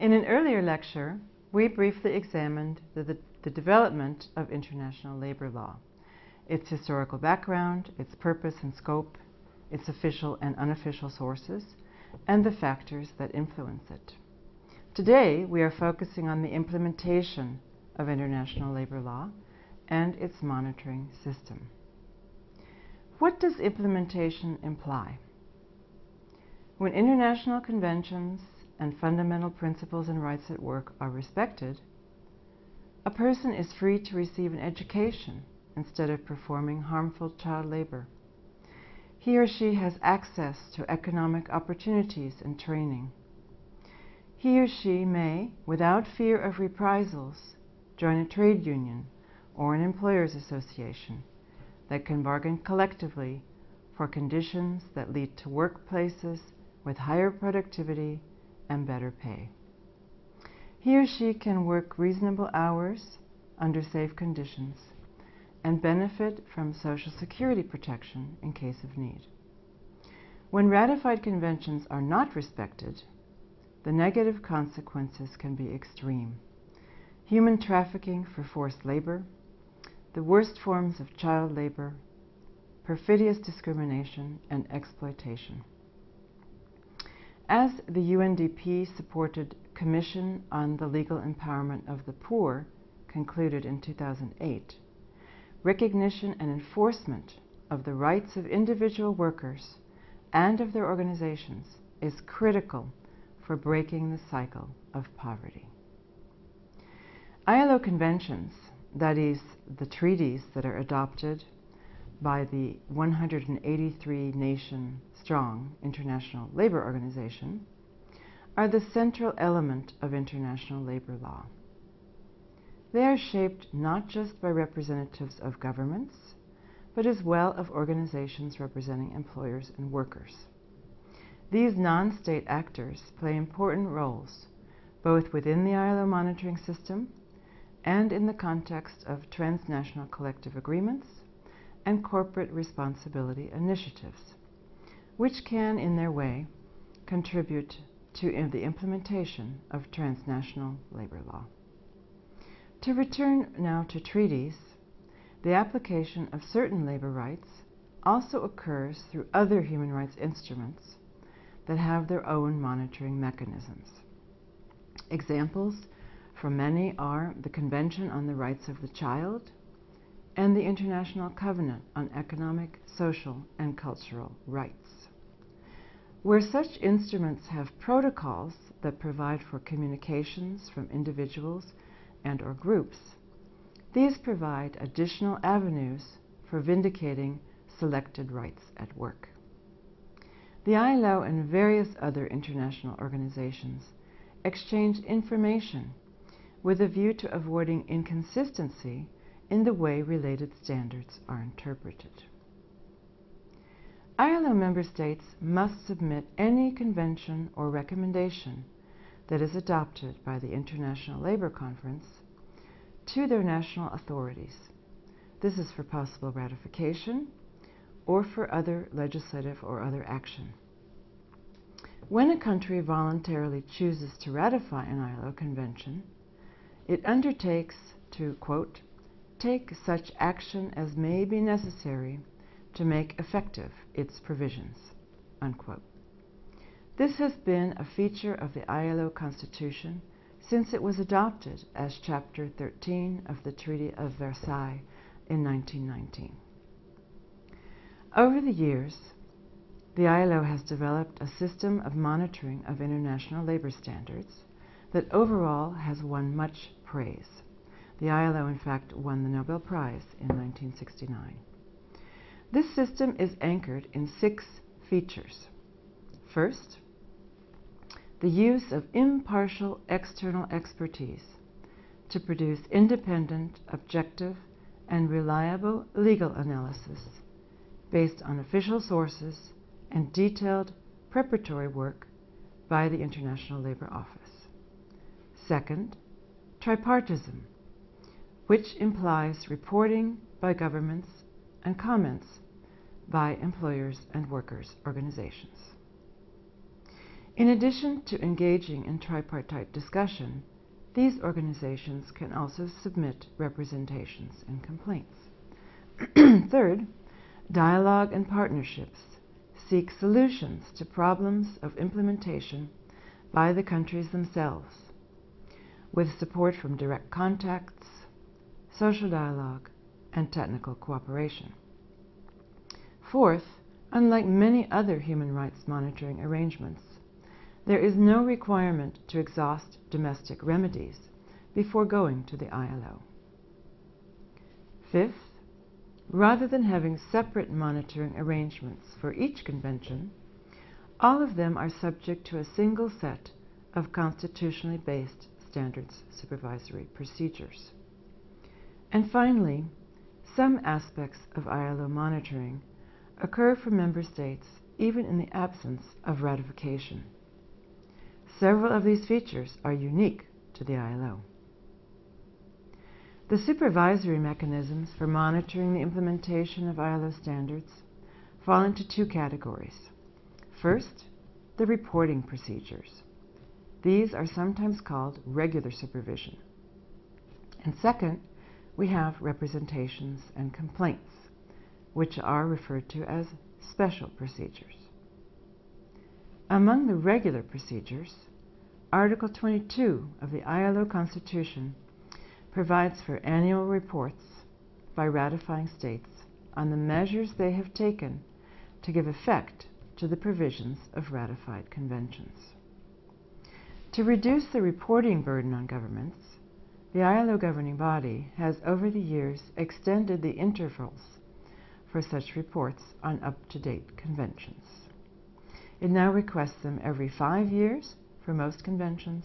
In an earlier lecture, we briefly examined the, the, the, development of international labor law, its historical background, its purpose and scope, its official and unofficial sources, and the factors that influence it. Today, we are focusing on the implementation of international labor law and its monitoring system. What does implementation imply? When international conventions and fundamental principles and rights at work are respected, a person is free to receive an education instead of performing harmful child labor. He or she has access to economic opportunities and training. He or she may, without fear of reprisals, join a trade union or an employers association that can bargain collectively for conditions that lead to workplaces with higher productivity and better pay. He or she can work reasonable hours under safe conditions and benefit from Social Security protection in case of need. When ratified conventions are not respected, the negative consequences can be extreme. Human trafficking for forced labor, the worst forms of child labor, perfidious discrimination, and exploitation. As the UNDP supported Commission on the Legal Empowerment of the Poor concluded in 2008, recognition and enforcement of the rights of individual workers and of their organizations is critical for breaking the cycle of poverty. ILO conventions that is, the treaties that are adopted by the 183 nation strong International Labor Organization, are the central element of international labor law. They are shaped not just by representatives of governments, but as well of organizations representing employers and workers. These non state actors play important roles both within the ILO monitoring system and in the context of transnational collective agreements and corporate responsibility initiatives, which can, in their way, contribute to the implementation of transnational labor law. To return now to treaties, the application of certain labor rights also occurs through other human rights instruments that have their own monitoring mechanisms. Examples for many are the Convention on the Rights of the Child and the International Covenant on Economic, Social, and Cultural Rights. Where such instruments have protocols that provide for communications from individuals and or groups, these provide additional avenues for vindicating selected rights at work. The ILO and various other international organizations exchange information with a view to avoiding inconsistency in the way related standards are interpreted. ILO member states must submit any convention or recommendation that is adopted by the International Labor Conference to their national authorities. This is for possible ratification or for other legislative or other action. When a country voluntarily chooses to ratify an ILO convention, it undertakes to, quote, take such action as may be necessary to make effective its provisions, unquote. This has been a feature of the ILO Constitution since it was adopted as Chapter 13 of the Treaty of Versailles in 1919. Over the years, the ILO has developed a system of monitoring of international labor standards that overall has won much praise. The ILO, in fact, won the Nobel Prize in 1969. This system is anchored in six features. First, the use of impartial external expertise to produce independent, objective, and reliable legal analysis based on official sources and detailed preparatory work by the International Labor Office. Second, tripartism, which implies reporting by governments and comments by employers and workers' organizations. In addition to engaging in tripartite discussion, these organizations can also submit representations and complaints. Third, dialogue and partnerships seek solutions to problems of implementation by the countries themselves, with support from direct contacts, social dialogue, and technical cooperation. Fourth, unlike many other human rights monitoring arrangements, there is no requirement to exhaust domestic remedies before going to the ILO. Fifth, rather than having separate monitoring arrangements for each convention, all of them are subject to a single set of constitutionally based standards supervisory procedures. And finally, some aspects of ILO monitoring occur for member states even in the absence of ratification. Several of these features are unique to the ILO. The supervisory mechanisms for monitoring the implementation of ILO standards fall into two categories. First, the reporting procedures. These are sometimes called regular supervision. And second, we have representations and complaints, which are referred to as special procedures. Among the regular procedures, Article 22 of the ILO Constitution provides for annual reports by ratifying states on the measures they have taken to give effect to the provisions of ratified conventions. To reduce the reporting burden on governments, the ILO governing body has over the years extended the intervals for such reports on up-to-date conventions. It now requests them every five years for most conventions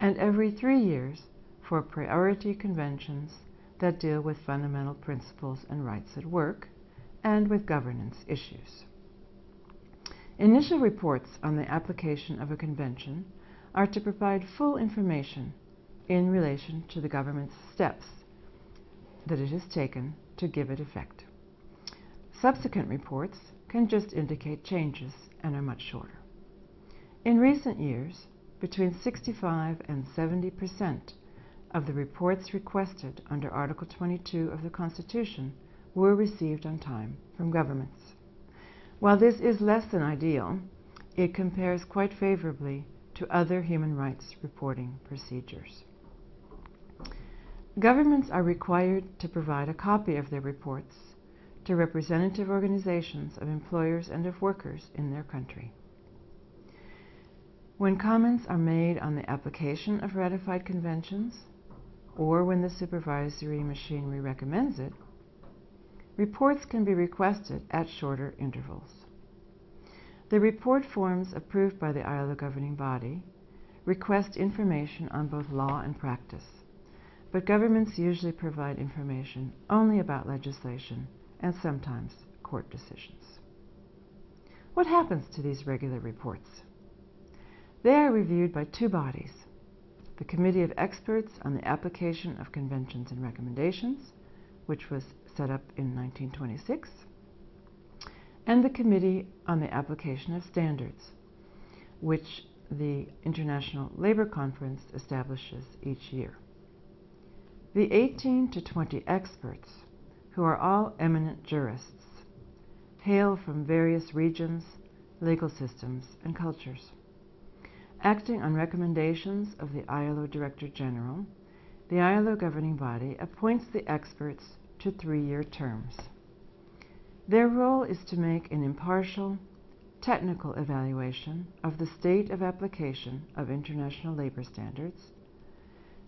and every three years for priority conventions that deal with fundamental principles and rights at work and with governance issues. Initial reports on the application of a convention are to provide full information in relation to the government's steps that it has taken to give it effect. Subsequent reports can just indicate changes and are much shorter. In recent years, between 65 and 70 percent of the reports requested under Article 22 of the Constitution were received on time from governments. While this is less than ideal, it compares quite favorably to other human rights reporting procedures. Governments are required to provide a copy of their reports to representative organizations of employers and of workers in their country. When comments are made on the application of ratified conventions, or when the supervisory machinery recommends it, reports can be requested at shorter intervals. The report forms approved by the ILO governing body request information on both law and practice, but governments usually provide information only about legislation and sometimes court decisions. What happens to these regular reports? They are reviewed by two bodies the Committee of Experts on the Application of Conventions and Recommendations, which was set up in 1926, and the Committee on the Application of Standards, which the International Labor Conference establishes each year. The 18 to 20 experts, who are all eminent jurists, hail from various regions, legal systems, and cultures. Acting on recommendations of the ILO Director General, the ILO governing body appoints the experts to three-year terms. Their role is to make an impartial, technical evaluation of the state of application of international labor standards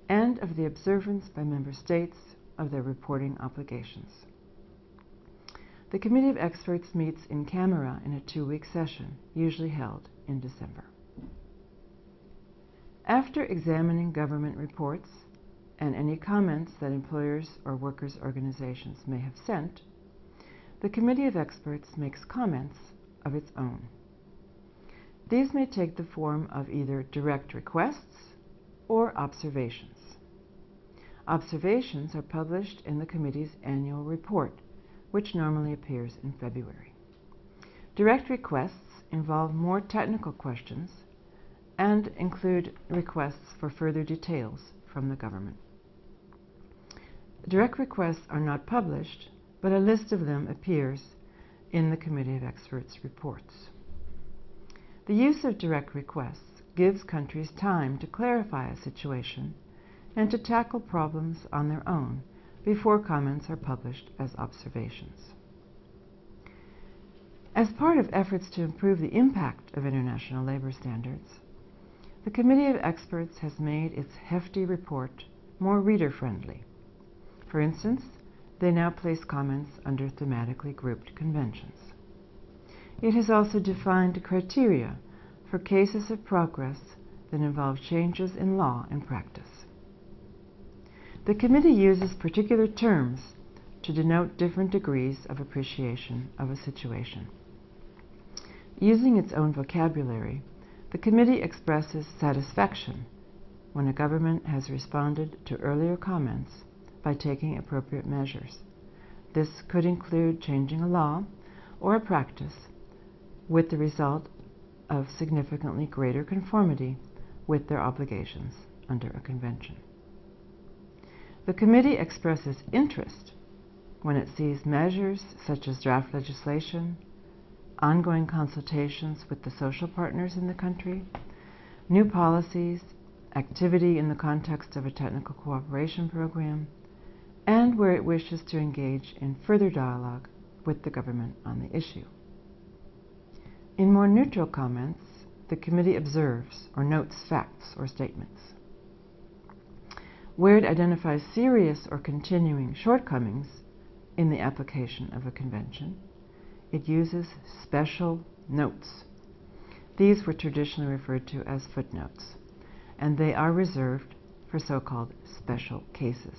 and of the observance by member states of their reporting obligations. The Committee of Experts meets in camera in a two-week session, usually held in December. After examining government reports and any comments that employers or workers' organizations may have sent, the Committee of Experts makes comments of its own. These may take the form of either direct requests or observations. Observations are published in the Committee's annual report, which normally appears in February. Direct requests involve more technical questions and include requests for further details from the government. Direct requests are not published, but a list of them appears in the Committee of Experts reports. The use of direct requests gives countries time to clarify a situation and to tackle problems on their own before comments are published as observations. As part of efforts to improve the impact of international labor standards, the Committee of Experts has made its hefty report more reader-friendly. For instance, they now place comments under thematically grouped conventions. It has also defined criteria for cases of progress that involve changes in law and practice. The committee uses particular terms to denote different degrees of appreciation of a situation. Using its own vocabulary, the committee expresses satisfaction when a government has responded to earlier comments by taking appropriate measures. This could include changing a law or a practice with the result of significantly greater conformity with their obligations under a convention. The committee expresses interest when it sees measures such as draft legislation, ongoing consultations with the social partners in the country, new policies, activity in the context of a technical cooperation program, and where it wishes to engage in further dialogue with the government on the issue. In more neutral comments, the committee observes or notes facts or statements where it identifies serious or continuing shortcomings in the application of a convention, it uses special notes. These were traditionally referred to as footnotes, and they are reserved for so-called special cases.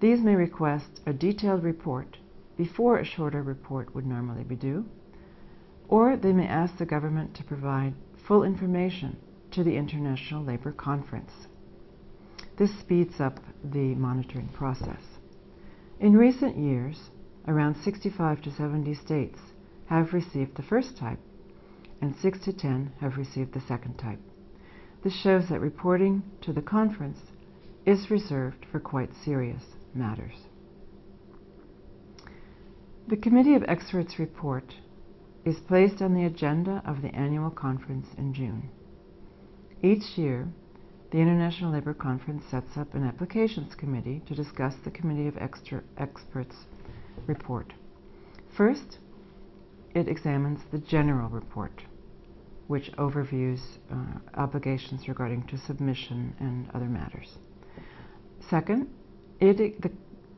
These may request a detailed report before a shorter report would normally be due, or they may ask the government to provide full information to the International Labor Conference. This speeds up the monitoring process. In recent years, around 65 to 70 states have received the first type, and 6 to 10 have received the second type. This shows that reporting to the conference is reserved for quite serious matters. The Committee of Experts report is placed on the agenda of the annual conference in June. Each year, the International Labour Conference sets up an applications committee to discuss the Committee of Extra Experts report. First, it examines the general report, which overviews uh, obligations regarding to submission and other matters. Second, it, the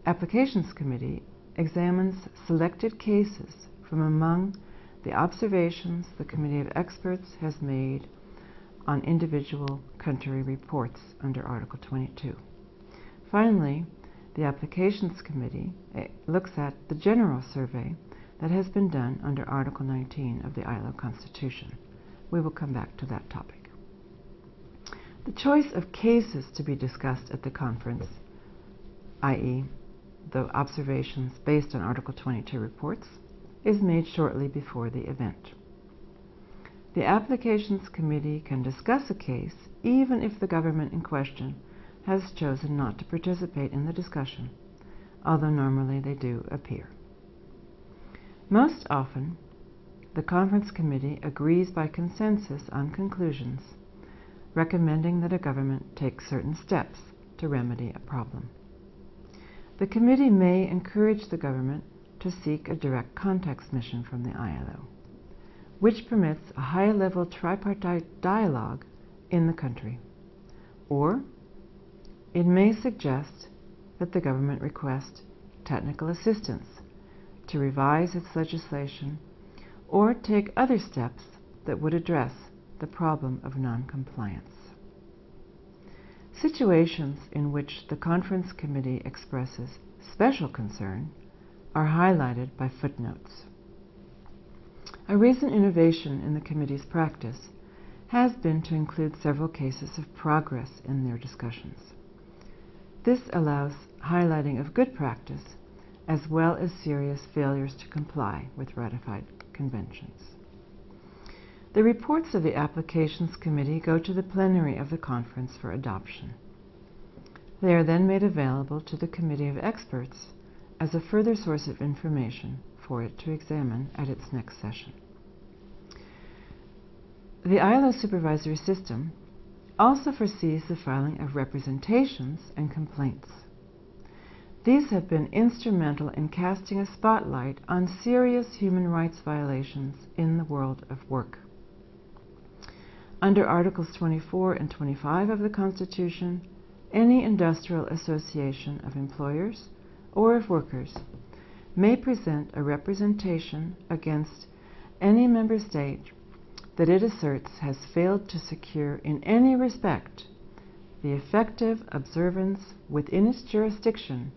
applications committee examines selected cases from among the observations the Committee of Experts has made on individual country reports under Article 22. Finally, the Applications Committee eh, looks at the general survey that has been done under Article 19 of the ILO Constitution. We will come back to that topic. The choice of cases to be discussed at the conference, i.e., the observations based on Article 22 reports, is made shortly before the event. The Applications Committee can discuss a case even if the government in question has chosen not to participate in the discussion, although normally they do appear. Most often, the Conference Committee agrees by consensus on conclusions, recommending that a government take certain steps to remedy a problem. The committee may encourage the government to seek a direct contacts mission from the ILO which permits a high-level tripartite dialogue in the country. Or it may suggest that the government request technical assistance to revise its legislation or take other steps that would address the problem of noncompliance. Situations in which the conference committee expresses special concern are highlighted by footnotes. A recent innovation in the committee's practice has been to include several cases of progress in their discussions. This allows highlighting of good practice as well as serious failures to comply with ratified conventions. The reports of the Applications Committee go to the plenary of the conference for adoption. They are then made available to the Committee of Experts as a further source of information for it to examine at its next session. The ILO supervisory system also foresees the filing of representations and complaints. These have been instrumental in casting a spotlight on serious human rights violations in the world of work. Under Articles 24 and 25 of the Constitution, any industrial association of employers or of workers may present a representation against any member state that it asserts has failed to secure in any respect the effective observance within its jurisdiction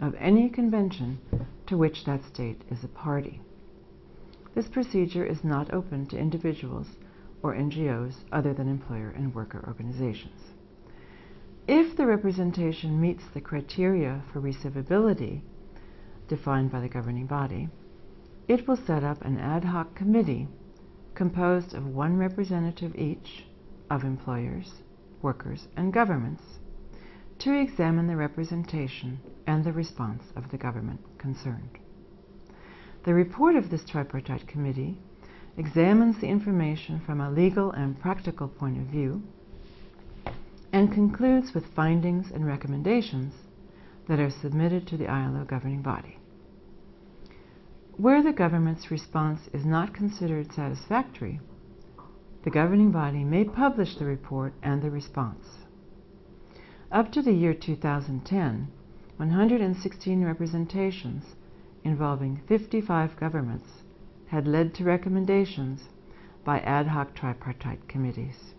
of any convention to which that state is a party. This procedure is not open to individuals or NGOs other than employer and worker organizations. If the representation meets the criteria for receivability defined by the governing body, it will set up an ad hoc committee composed of one representative each of employers, workers, and governments to examine the representation and the response of the government concerned. The report of this tripartite committee examines the information from a legal and practical point of view and concludes with findings and recommendations that are submitted to the ILO governing body. Where the government's response is not considered satisfactory, the governing body may publish the report and the response. Up to the year 2010, 116 representations involving 55 governments had led to recommendations by ad hoc tripartite committees.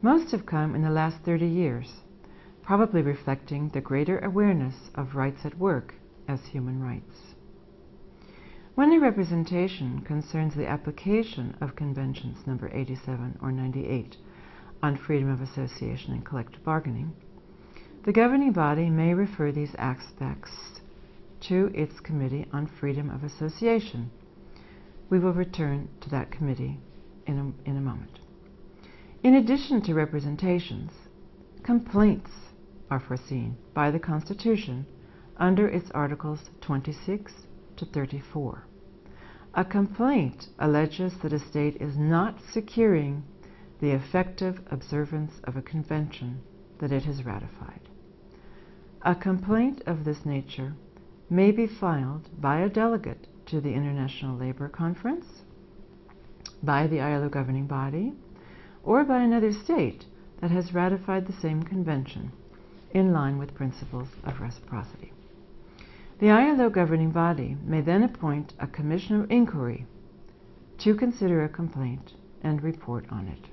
Most have come in the last 30 years, probably reflecting the greater awareness of rights at work as human rights. When a representation concerns the application of conventions number 87 or 98 on freedom of association and collective bargaining, the governing body may refer these aspects to its Committee on Freedom of Association. We will return to that committee in a, in a moment. In addition to representations, complaints are foreseen by the Constitution under its Articles 26 to 34. A complaint alleges that a state is not securing the effective observance of a convention that it has ratified. A complaint of this nature may be filed by a delegate to the International Labour Conference, by the ILO governing body, or by another state that has ratified the same convention in line with principles of reciprocity. The ILO governing body may then appoint a commission of inquiry to consider a complaint and report on it.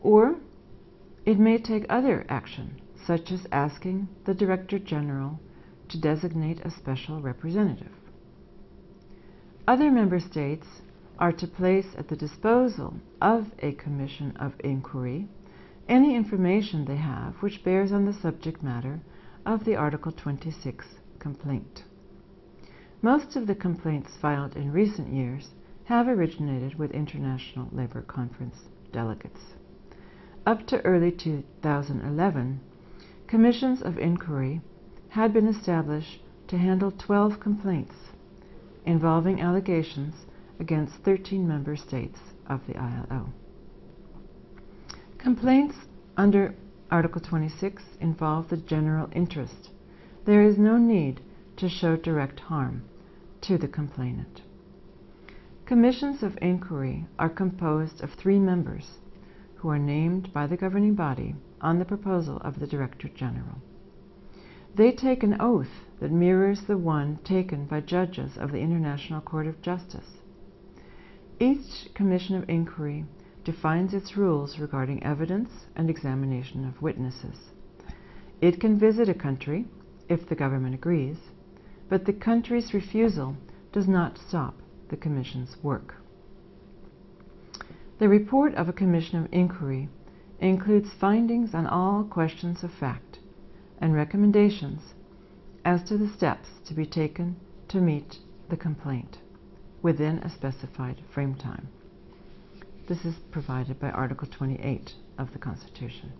Or it may take other action, such as asking the Director General to designate a special representative. Other member states are to place at the disposal of a commission of inquiry any information they have which bears on the subject matter of the Article 26 complaint. Most of the complaints filed in recent years have originated with International Labour Conference delegates. Up to early 2011, commissions of inquiry had been established to handle 12 complaints involving allegations against 13 member states of the ILO. Complaints under Article 26 involve the general interest. There is no need to show direct harm to the complainant. Commissions of inquiry are composed of three members who are named by the governing body on the proposal of the Director General. They take an oath that mirrors the one taken by judges of the International Court of Justice. Each Commission of Inquiry defines its rules regarding evidence and examination of witnesses. It can visit a country if the government agrees, but the country's refusal does not stop the Commission's work. The report of a Commission of Inquiry includes findings on all questions of fact and recommendations as to the steps to be taken to meet the complaint within a specified frame time. This is provided by Article 28 of the Constitution.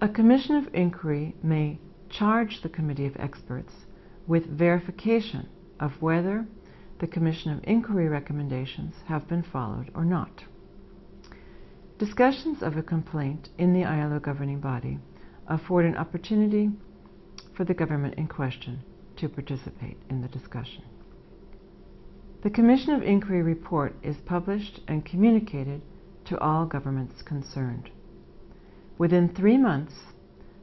A commission of inquiry may charge the committee of experts with verification of whether the commission of inquiry recommendations have been followed or not. Discussions of a complaint in the ILO governing body afford an opportunity for the government in question to participate in the discussion. The Commission of Inquiry report is published and communicated to all governments concerned. Within three months,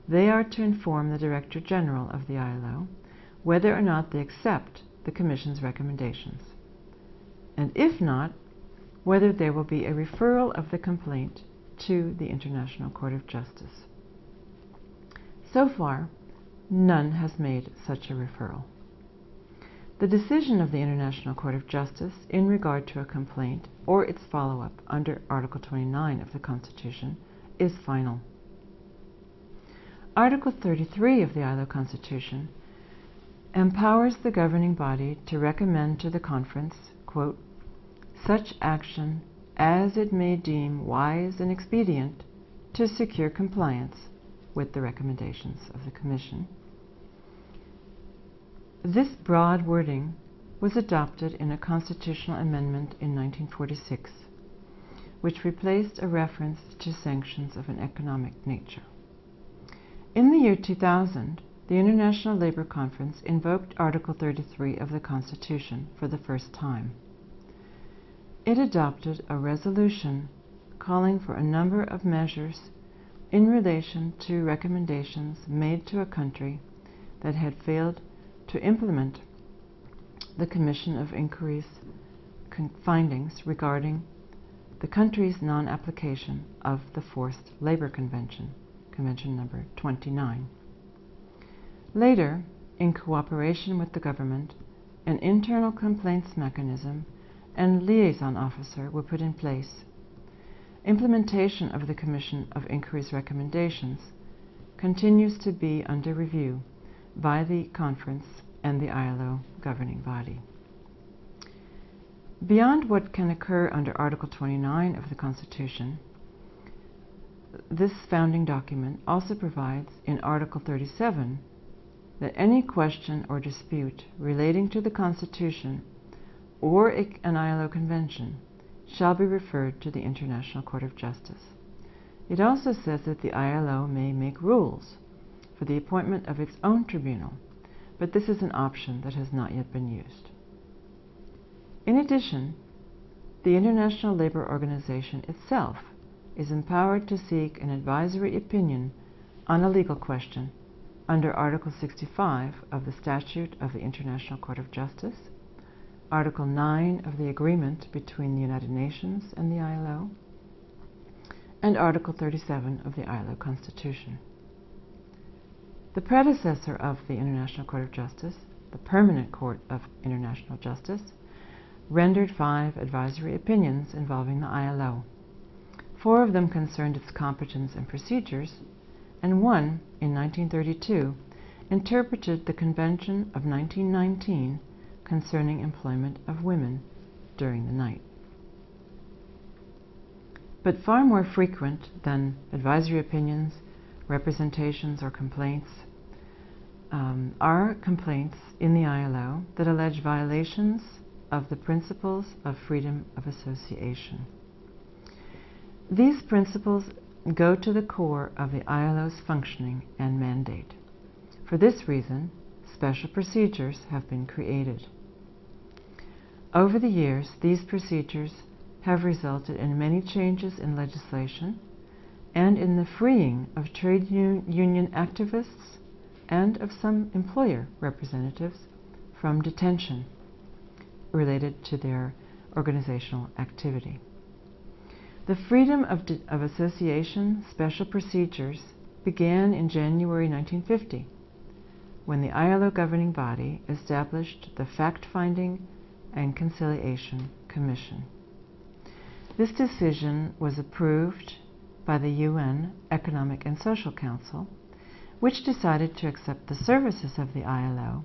they are to inform the Director General of the ILO whether or not they accept the Commission's recommendations, and if not, whether there will be a referral of the complaint to the International Court of Justice. So far, none has made such a referral. The decision of the International Court of Justice in regard to a complaint or its follow-up under Article 29 of the Constitution is final. Article 33 of the ILO Constitution empowers the governing body to recommend to the conference, quote, such action as it may deem wise and expedient to secure compliance with the recommendations of the Commission. This broad wording was adopted in a constitutional amendment in 1946, which replaced a reference to sanctions of an economic nature. In the year 2000, the International Labour Conference invoked Article 33 of the Constitution for the first time. It adopted a resolution calling for a number of measures in relation to recommendations made to a country that had failed to implement the Commission of Inquiry's findings regarding the country's non-application of the Forced Labor Convention, Convention number 29. Later, in cooperation with the government, an internal complaints mechanism and liaison officer were put in place. Implementation of the Commission of Inquiry's recommendations continues to be under review by the conference and the ILO governing body. Beyond what can occur under Article 29 of the Constitution, this founding document also provides in Article 37 that any question or dispute relating to the Constitution or an ILO convention shall be referred to the International Court of Justice. It also says that the ILO may make rules for the appointment of its own tribunal, but this is an option that has not yet been used. In addition, the International Labour Organization itself is empowered to seek an advisory opinion on a legal question under Article 65 of the Statute of the International Court of Justice, Article 9 of the Agreement between the United Nations and the ILO, and Article 37 of the ILO Constitution. The predecessor of the International Court of Justice, the Permanent Court of International Justice, rendered five advisory opinions involving the ILO. Four of them concerned its competence and procedures, and one, in 1932, interpreted the Convention of 1919 concerning employment of women during the night. But far more frequent than advisory opinions, representations, or complaints um, are complaints in the ILO that allege violations of the principles of freedom of association. These principles go to the core of the ILO's functioning and mandate. For this reason, special procedures have been created. Over the years, these procedures have resulted in many changes in legislation and in the freeing of trade union activists and of some employer representatives from detention related to their organizational activity. The freedom of, of association special procedures began in January 1950 when the ILO governing body established the Fact Finding and Conciliation Commission. This decision was approved by the UN Economic and Social Council, which decided to accept the services of the ILO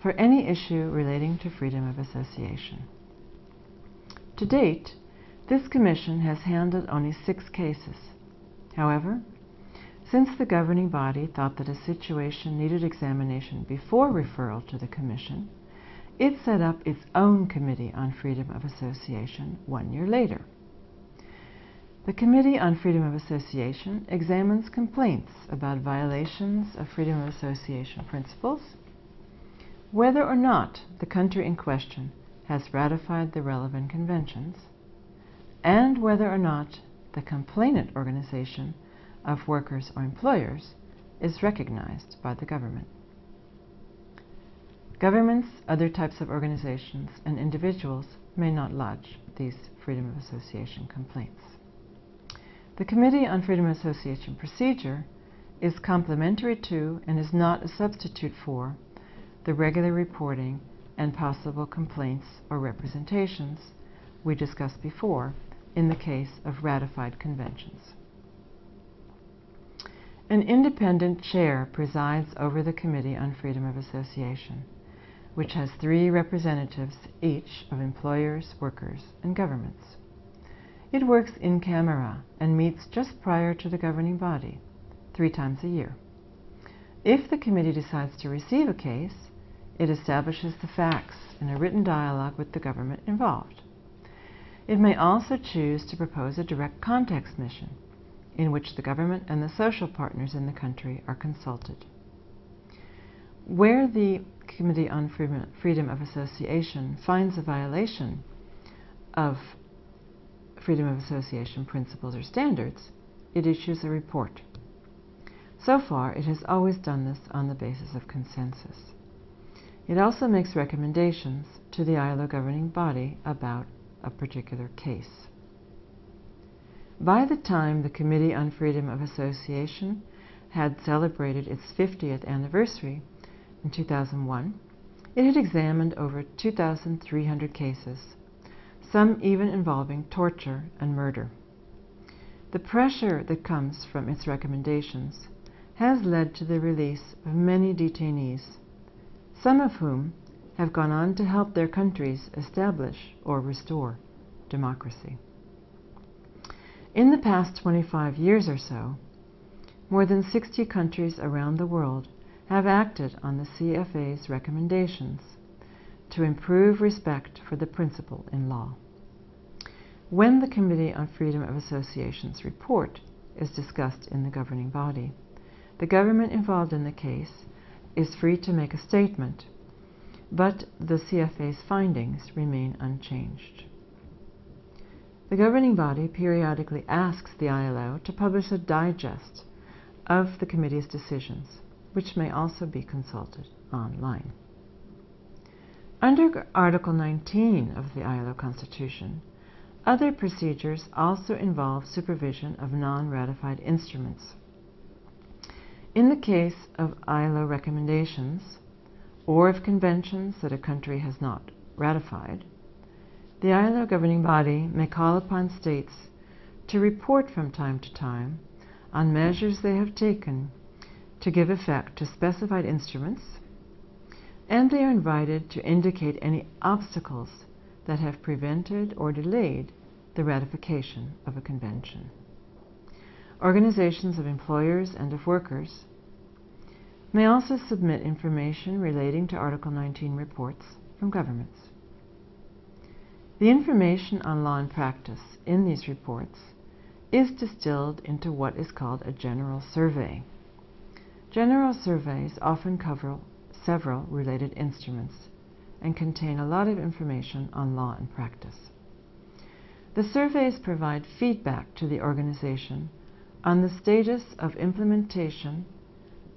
for any issue relating to freedom of association. To date, This commission has handled only six cases. However, since the governing body thought that a situation needed examination before referral to the Commission, it set up its own Committee on Freedom of Association one year later. The Committee on Freedom of Association examines complaints about violations of freedom of association principles, whether or not the country in question has ratified the relevant conventions, and whether or not the complainant organization of workers or employers is recognized by the government. Governments, other types of organizations, and individuals may not lodge these freedom of association complaints. The Committee on Freedom of Association procedure is complementary to and is not a substitute for the regular reporting and possible complaints or representations we discussed before in the case of ratified conventions. An independent chair presides over the Committee on Freedom of Association, which has three representatives each of employers, workers, and governments. It works in camera and meets just prior to the governing body, three times a year. If the committee decides to receive a case, it establishes the facts in a written dialogue with the government involved. It may also choose to propose a direct contacts mission in which the government and the social partners in the country are consulted. Where the Committee on Freedom of Association finds a violation of freedom of association principles or standards, it issues a report. So far, it has always done this on the basis of consensus. It also makes recommendations to the ILO governing body about a particular case. By the time the Committee on Freedom of Association had celebrated its 50th anniversary in 2001, it had examined over 2,300 cases, some even involving torture and murder. The pressure that comes from its recommendations has led to the release of many detainees, some of whom have gone on to help their countries establish or restore democracy. In the past 25 years or so, more than 60 countries around the world have acted on the CFA's recommendations to improve respect for the principle in law. When the Committee on Freedom of Association's report is discussed in the governing body, the government involved in the case is free to make a statement, but the CFA's findings remain unchanged. The governing body periodically asks the ILO to publish a digest of the committee's decisions, which may also be consulted online. Under Article 19 of the ILO Constitution, other procedures also involve supervision of non-ratified instruments. In the case of ILO recommendations, or of conventions that a country has not ratified, the ILO governing body may call upon states to report from time to time on measures they have taken to give effect to specified instruments, and they are invited to indicate any obstacles that have prevented or delayed the ratification of a convention. Organizations of employers and of workers may also submit information relating to Article 19 reports from governments. The information on law and practice in these reports is distilled into what is called a general survey. General surveys often cover several related instruments and contain a lot of information on law and practice. The surveys provide feedback to the organization on the status of implementation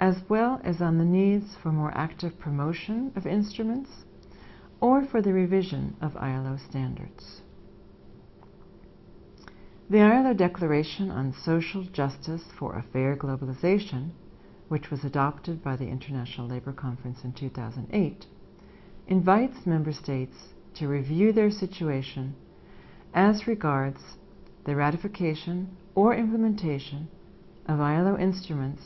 as well as on the needs for more active promotion of instruments or for the revision of ILO standards. The ILO Declaration on Social Justice for a Fair Globalization, which was adopted by the International Labor Conference in 2008, invites member states to review their situation as regards the ratification or implementation of ILO instruments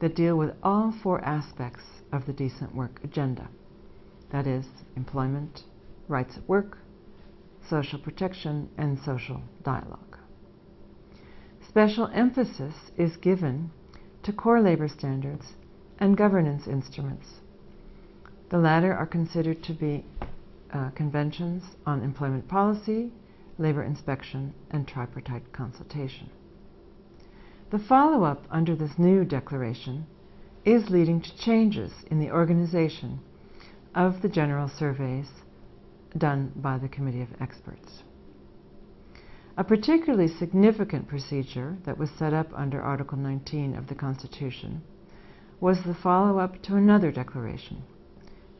that deal with all four aspects of the decent work agenda that is, employment, rights at work, social protection, and social dialogue. Special emphasis is given to core labor standards and governance instruments. The latter are considered to be uh, conventions on employment policy, labor inspection, and tripartite consultation. The follow up under this new declaration is leading to changes in the organization of the general surveys done by the Committee of Experts. A particularly significant procedure that was set up under Article 19 of the Constitution was the follow up to another declaration,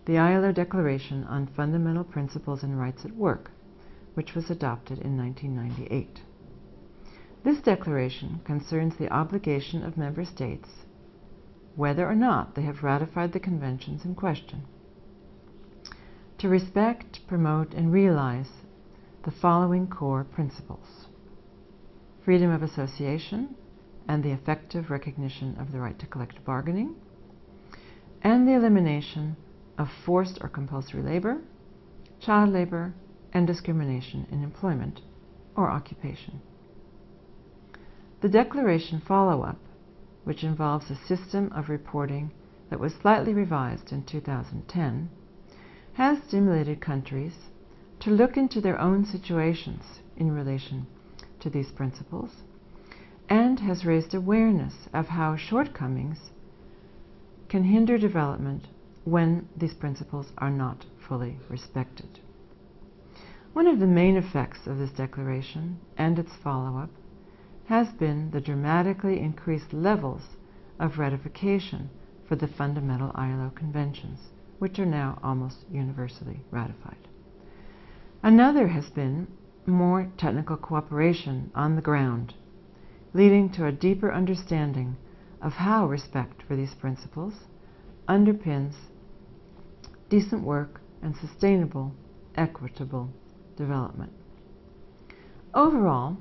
the ILO Declaration on Fundamental Principles and Rights at Work, which was adopted in 1998. This declaration concerns the obligation of member states, whether or not they have ratified the conventions in question, to respect, promote, and realize the following core principles freedom of association and the effective recognition of the right to collective bargaining, and the elimination of forced or compulsory labor, child labor, and discrimination in employment or occupation. The declaration follow up, which involves a system of reporting that was slightly revised in 2010, has stimulated countries to look into their own situations in relation to these principles and has raised awareness of how shortcomings can hinder development when these principles are not fully respected. One of the main effects of this declaration and its follow up has been the dramatically increased levels of ratification for the fundamental ILO conventions, which are now almost universally ratified. Another has been more technical cooperation on the ground, leading to a deeper understanding of how respect for these principles underpins decent work and sustainable, equitable development. Overall,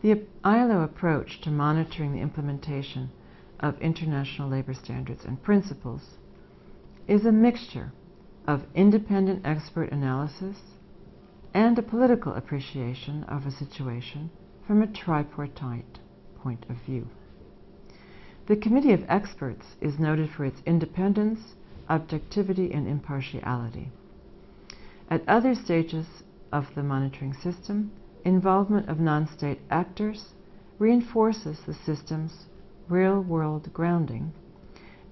the ILO approach to monitoring the implementation of international labor standards and principles is a mixture of independent expert analysis and a political appreciation of a situation from a tripartite point of view. The Committee of Experts is noted for its independence, objectivity, and impartiality. At other stages of the monitoring system, involvement of non-state actors reinforces the system's real-world grounding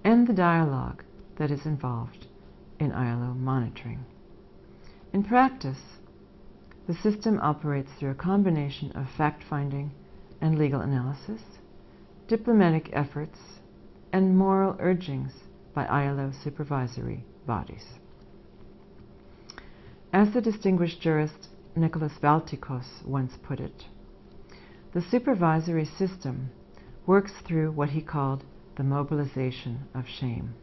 and the dialogue that is involved in ILO monitoring. In practice, the system operates through a combination of fact-finding and legal analysis, diplomatic efforts, and moral urgings by ILO supervisory bodies. As the distinguished jurist Nicolas Valticos once put it, the supervisory system works through what he called the mobilization of shame.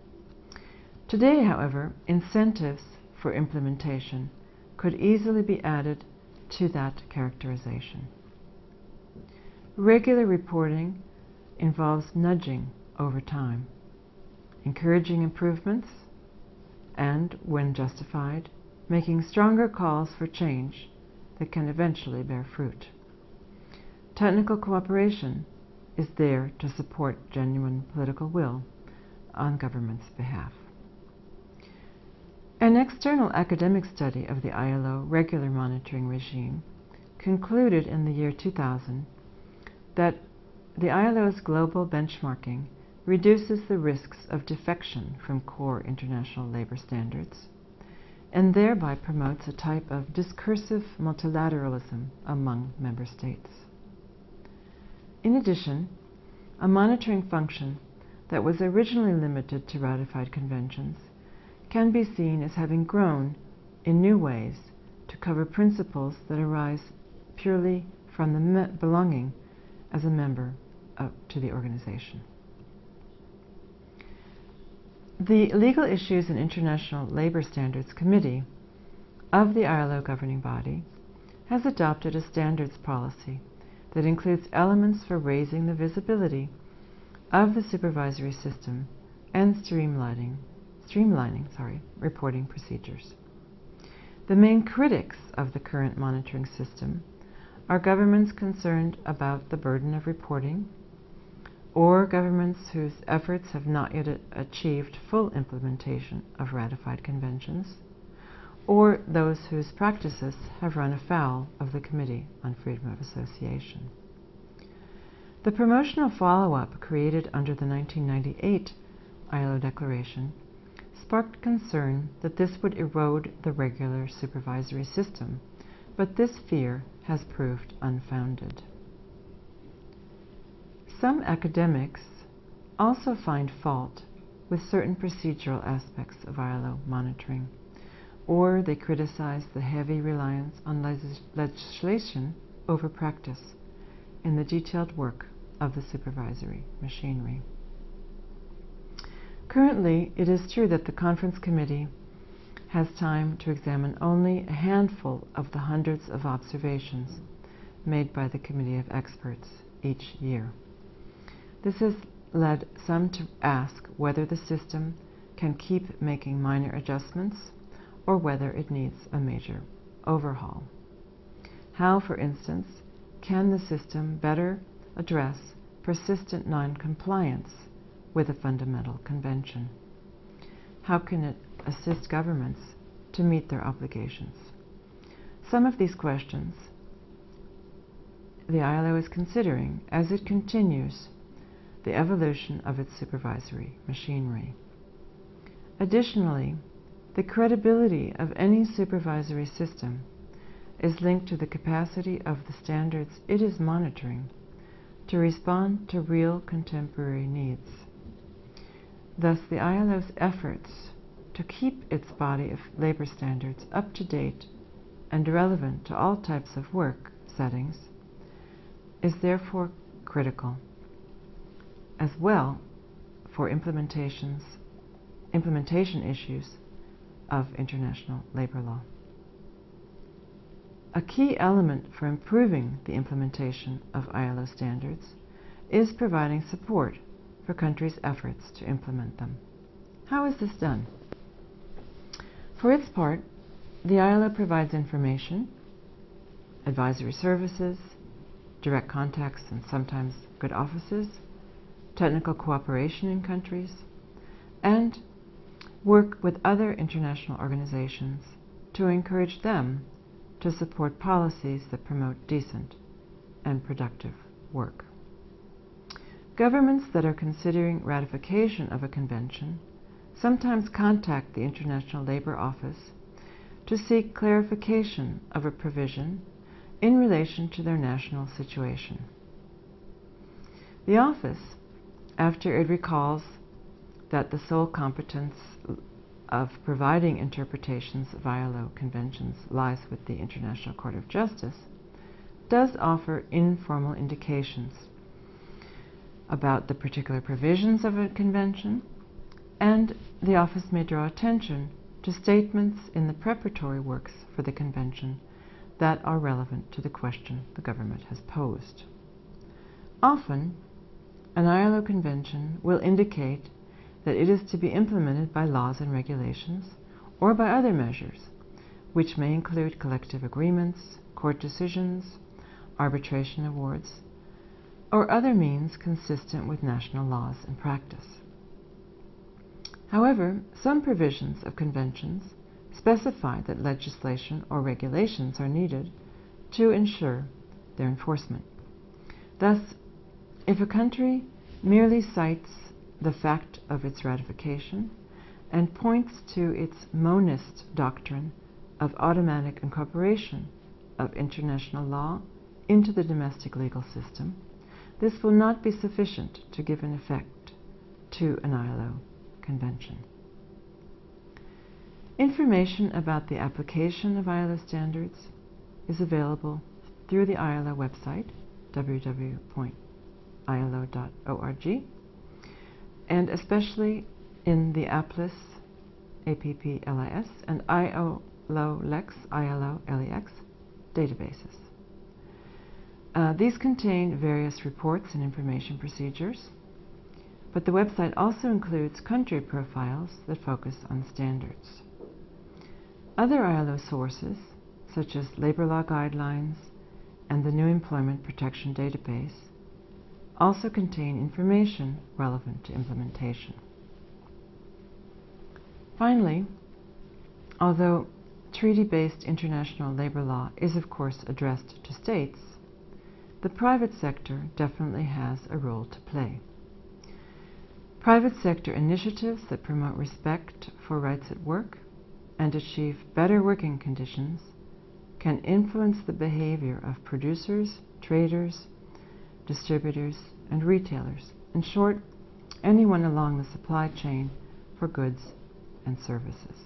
Today, however, incentives for implementation could easily be added to that characterization. Regular reporting involves nudging over time, encouraging improvements, and, when justified, making stronger calls for change that can eventually bear fruit. Technical cooperation is there to support genuine political will on government's behalf. An external academic study of the ILO regular monitoring regime concluded in the year 2000 that the ILO's global benchmarking reduces the risks of defection from core international labor standards and thereby promotes a type of discursive multilateralism among member states. In addition, a monitoring function that was originally limited to ratified conventions can be seen as having grown in new ways to cover principles that arise purely from the belonging as a member of, to the organization. The Legal Issues and International Labor Standards Committee of the ILO governing body has adopted a standards policy that includes elements for raising the visibility of the supervisory system and streamlining, streamlining sorry, reporting procedures. The main critics of the current monitoring system are governments concerned about the burden of reporting, or governments whose efforts have not yet achieved full implementation of ratified conventions, or those whose practices have run afoul of the Committee on Freedom of Association. The promotional follow-up created under the 1998 ILO Declaration sparked concern that this would erode the regular supervisory system, but this fear has proved unfounded. Some academics also find fault with certain procedural aspects of ILO monitoring, or they criticize the heavy reliance on legislation over practice in the detailed work of the supervisory machinery. Currently, it is true that the Conference Committee has time to examine only a handful of the hundreds of observations made by the Committee of Experts each year. This has led some to ask whether the system can keep making minor adjustments or whether it needs a major overhaul. How, for instance, can the system better address persistent noncompliance with a fundamental convention? How can it assist governments to meet their obligations? Some of these questions the ILO is considering as it continues the evolution of its supervisory machinery. Additionally, the credibility of any supervisory system is linked to the capacity of the standards it is monitoring to respond to real contemporary needs. Thus, the ILO's efforts to keep its body of labor standards up to date and relevant to all types of work settings is therefore critical as well for implementations, implementation issues of international labor law. A key element for improving the implementation of ILO standards is providing support for countries' efforts to implement them. How is this done? For its part, the ILO provides information, advisory services, direct contacts and sometimes good offices, technical cooperation in countries, and work with other international organizations to encourage them to support policies that promote decent and productive work. Governments that are considering ratification of a convention sometimes contact the International Labor Office to seek clarification of a provision in relation to their national situation. The office after it recalls that the sole competence of providing interpretations of ILO conventions lies with the International Court of Justice, does offer informal indications about the particular provisions of a convention, and the office may draw attention to statements in the preparatory works for the convention that are relevant to the question the government has posed. Often, an ILO convention will indicate that it is to be implemented by laws and regulations or by other measures, which may include collective agreements, court decisions, arbitration awards, or other means consistent with national laws and practice. However, some provisions of conventions specify that legislation or regulations are needed to ensure their enforcement. Thus, if a country merely cites the fact of its ratification and points to its monist doctrine of automatic incorporation of international law into the domestic legal system, this will not be sufficient to give an effect to an ILO convention. Information about the application of ILO standards is available through the ILO website, www ilo.org, and especially in the APPLIS, A-P-P-L-I-S, and ILO-LEX, I-L-O-L-E-X databases. Uh, these contain various reports and information procedures, but the website also includes country profiles that focus on standards. Other ILO sources, such as labor law guidelines and the New Employment Protection Database, also contain information relevant to implementation. Finally, although treaty-based international labor law is of course addressed to states, the private sector definitely has a role to play. Private sector initiatives that promote respect for rights at work and achieve better working conditions can influence the behavior of producers, traders, distributors, and retailers. In short, anyone along the supply chain for goods and services.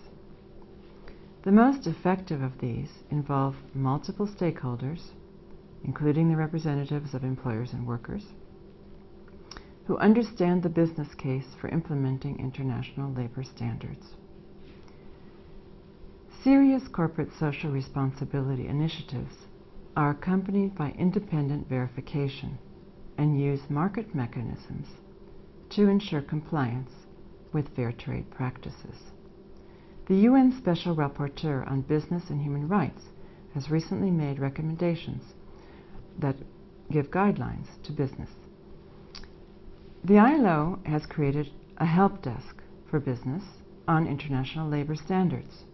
The most effective of these involve multiple stakeholders, including the representatives of employers and workers, who understand the business case for implementing international labor standards. Serious corporate social responsibility initiatives are accompanied by independent verification and use market mechanisms to ensure compliance with fair trade practices. The UN Special Rapporteur on Business and Human Rights has recently made recommendations that give guidelines to business. The ILO has created a help desk for business on international labor standards.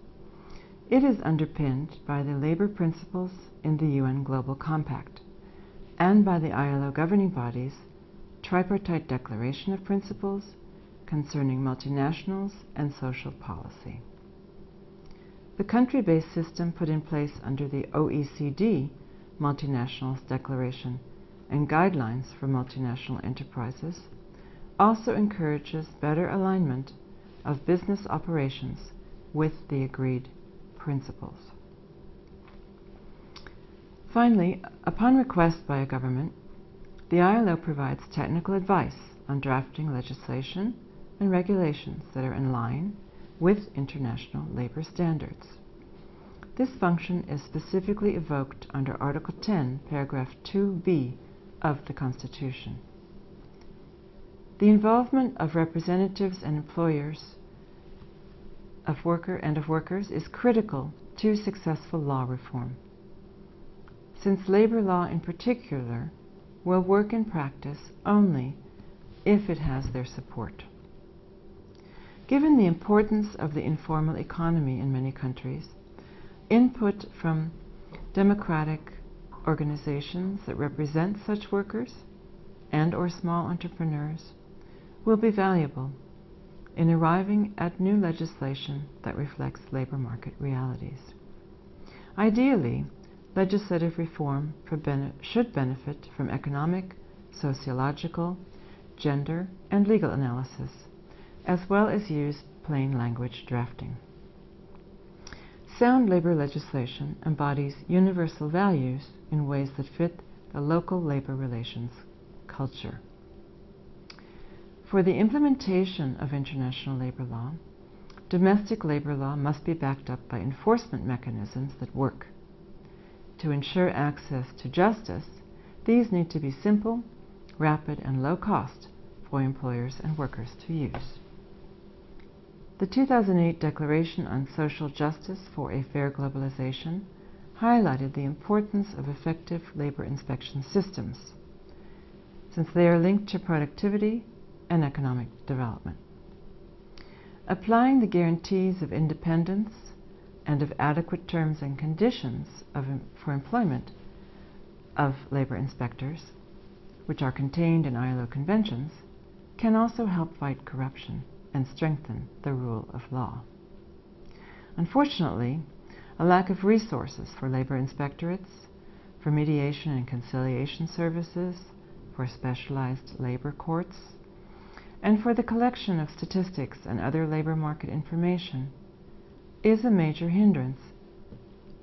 It is underpinned by the labor principles in the UN Global Compact and by the ILO governing bodies Tripartite Declaration of Principles concerning multinationals and social policy. The country-based system put in place under the OECD Multinationals Declaration and Guidelines for Multinational Enterprises also encourages better alignment of business operations with the agreed principles. Finally, upon request by a government, the ILO provides technical advice on drafting legislation and regulations that are in line with international labor standards. This function is specifically evoked under Article 10, paragraph 2b of the Constitution. The involvement of representatives and employers of worker and of workers is critical to successful law reform since labor law in particular will work in practice only if it has their support. Given the importance of the informal economy in many countries, input from democratic organizations that represent such workers and or small entrepreneurs will be valuable in arriving at new legislation that reflects labor market realities. Ideally, legislative reform should benefit from economic, sociological, gender, and legal analysis, as well as use plain language drafting. Sound labor legislation embodies universal values in ways that fit the local labor relations culture. For the implementation of international labor law, domestic labor law must be backed up by enforcement mechanisms that work to ensure access to justice, these need to be simple, rapid, and low cost for employers and workers to use. The 2008 Declaration on Social Justice for a Fair Globalization highlighted the importance of effective labor inspection systems, since they are linked to productivity and economic development. Applying the guarantees of independence, and of adequate terms and conditions of, for employment of labor inspectors, which are contained in ILO conventions, can also help fight corruption and strengthen the rule of law. Unfortunately, a lack of resources for labor inspectorates, for mediation and conciliation services, for specialized labor courts, and for the collection of statistics and other labor market information is a major hindrance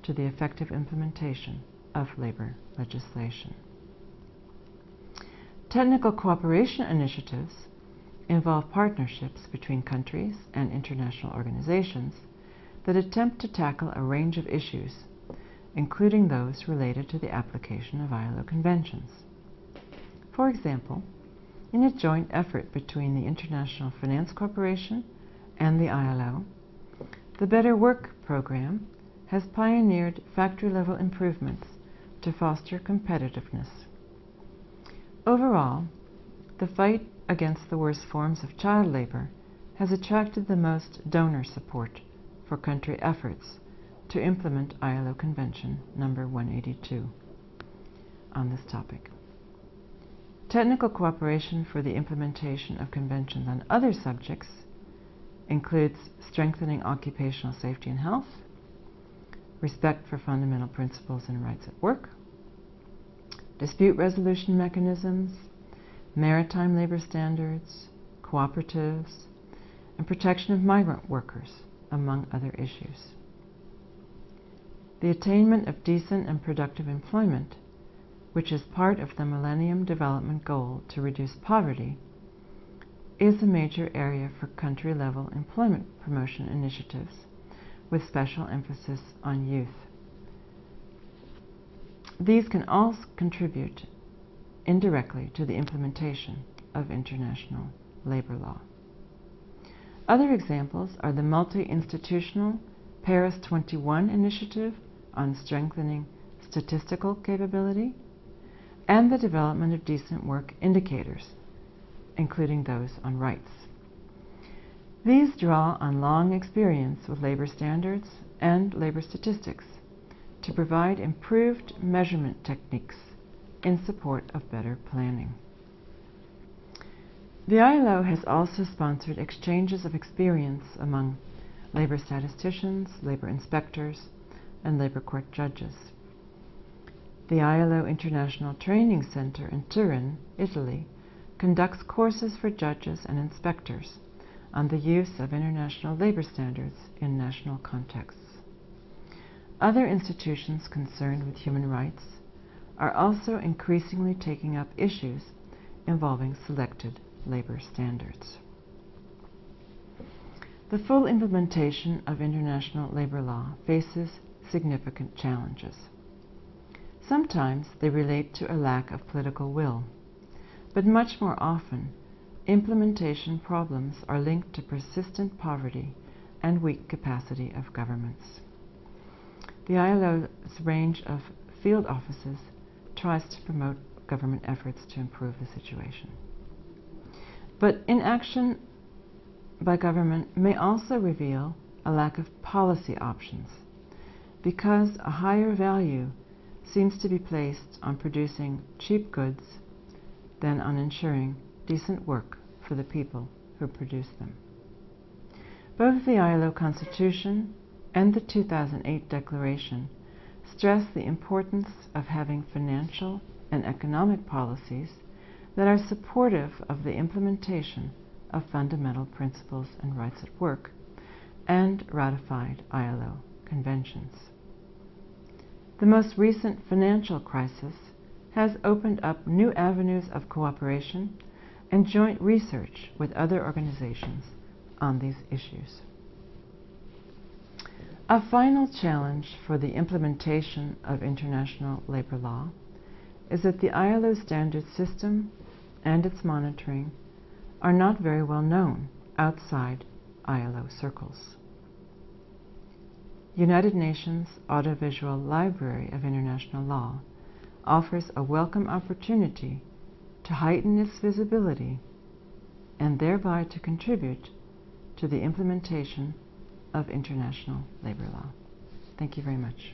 to the effective implementation of labor legislation. Technical cooperation initiatives involve partnerships between countries and international organizations that attempt to tackle a range of issues, including those related to the application of ILO conventions. For example, in a joint effort between the International Finance Corporation and the ILO, The Better Work program has pioneered factory level improvements to foster competitiveness. Overall, the fight against the worst forms of child labor has attracted the most donor support for country efforts to implement ILO Convention number 182 on this topic. Technical cooperation for the implementation of conventions on other subjects includes strengthening occupational safety and health, respect for fundamental principles and rights at work, dispute resolution mechanisms, maritime labor standards, cooperatives, and protection of migrant workers, among other issues. The attainment of decent and productive employment which is part of the Millennium Development Goal to reduce poverty, is a major area for country level employment promotion initiatives with special emphasis on youth. These can also contribute indirectly to the implementation of international labor law. Other examples are the multi institutional Paris 21 initiative on strengthening statistical capability and the development of decent work indicators, including those on rights. These draw on long experience with labor standards and labor statistics to provide improved measurement techniques in support of better planning. The ILO has also sponsored exchanges of experience among labor statisticians, labor inspectors, and labor court judges the ILO International Training Center in Turin, Italy, conducts courses for judges and inspectors on the use of international labor standards in national contexts. Other institutions concerned with human rights are also increasingly taking up issues involving selected labor standards. The full implementation of international labor law faces significant challenges. Sometimes they relate to a lack of political will, but much more often, implementation problems are linked to persistent poverty and weak capacity of governments. The ILO's range of field offices tries to promote government efforts to improve the situation. But inaction by government may also reveal a lack of policy options because a higher value seems to be placed on producing cheap goods than on ensuring decent work for the people who produce them. Both the ILO Constitution and the 2008 Declaration stress the importance of having financial and economic policies that are supportive of the implementation of fundamental principles and rights at work and ratified ILO conventions. The most recent financial crisis has opened up new avenues of cooperation and joint research with other organizations on these issues. A final challenge for the implementation of international labor law is that the ILO standard system and its monitoring are not very well known outside ILO circles. United Nations Audiovisual Library of International Law offers a welcome opportunity to heighten its visibility and thereby to contribute to the implementation of international labor law. Thank you very much.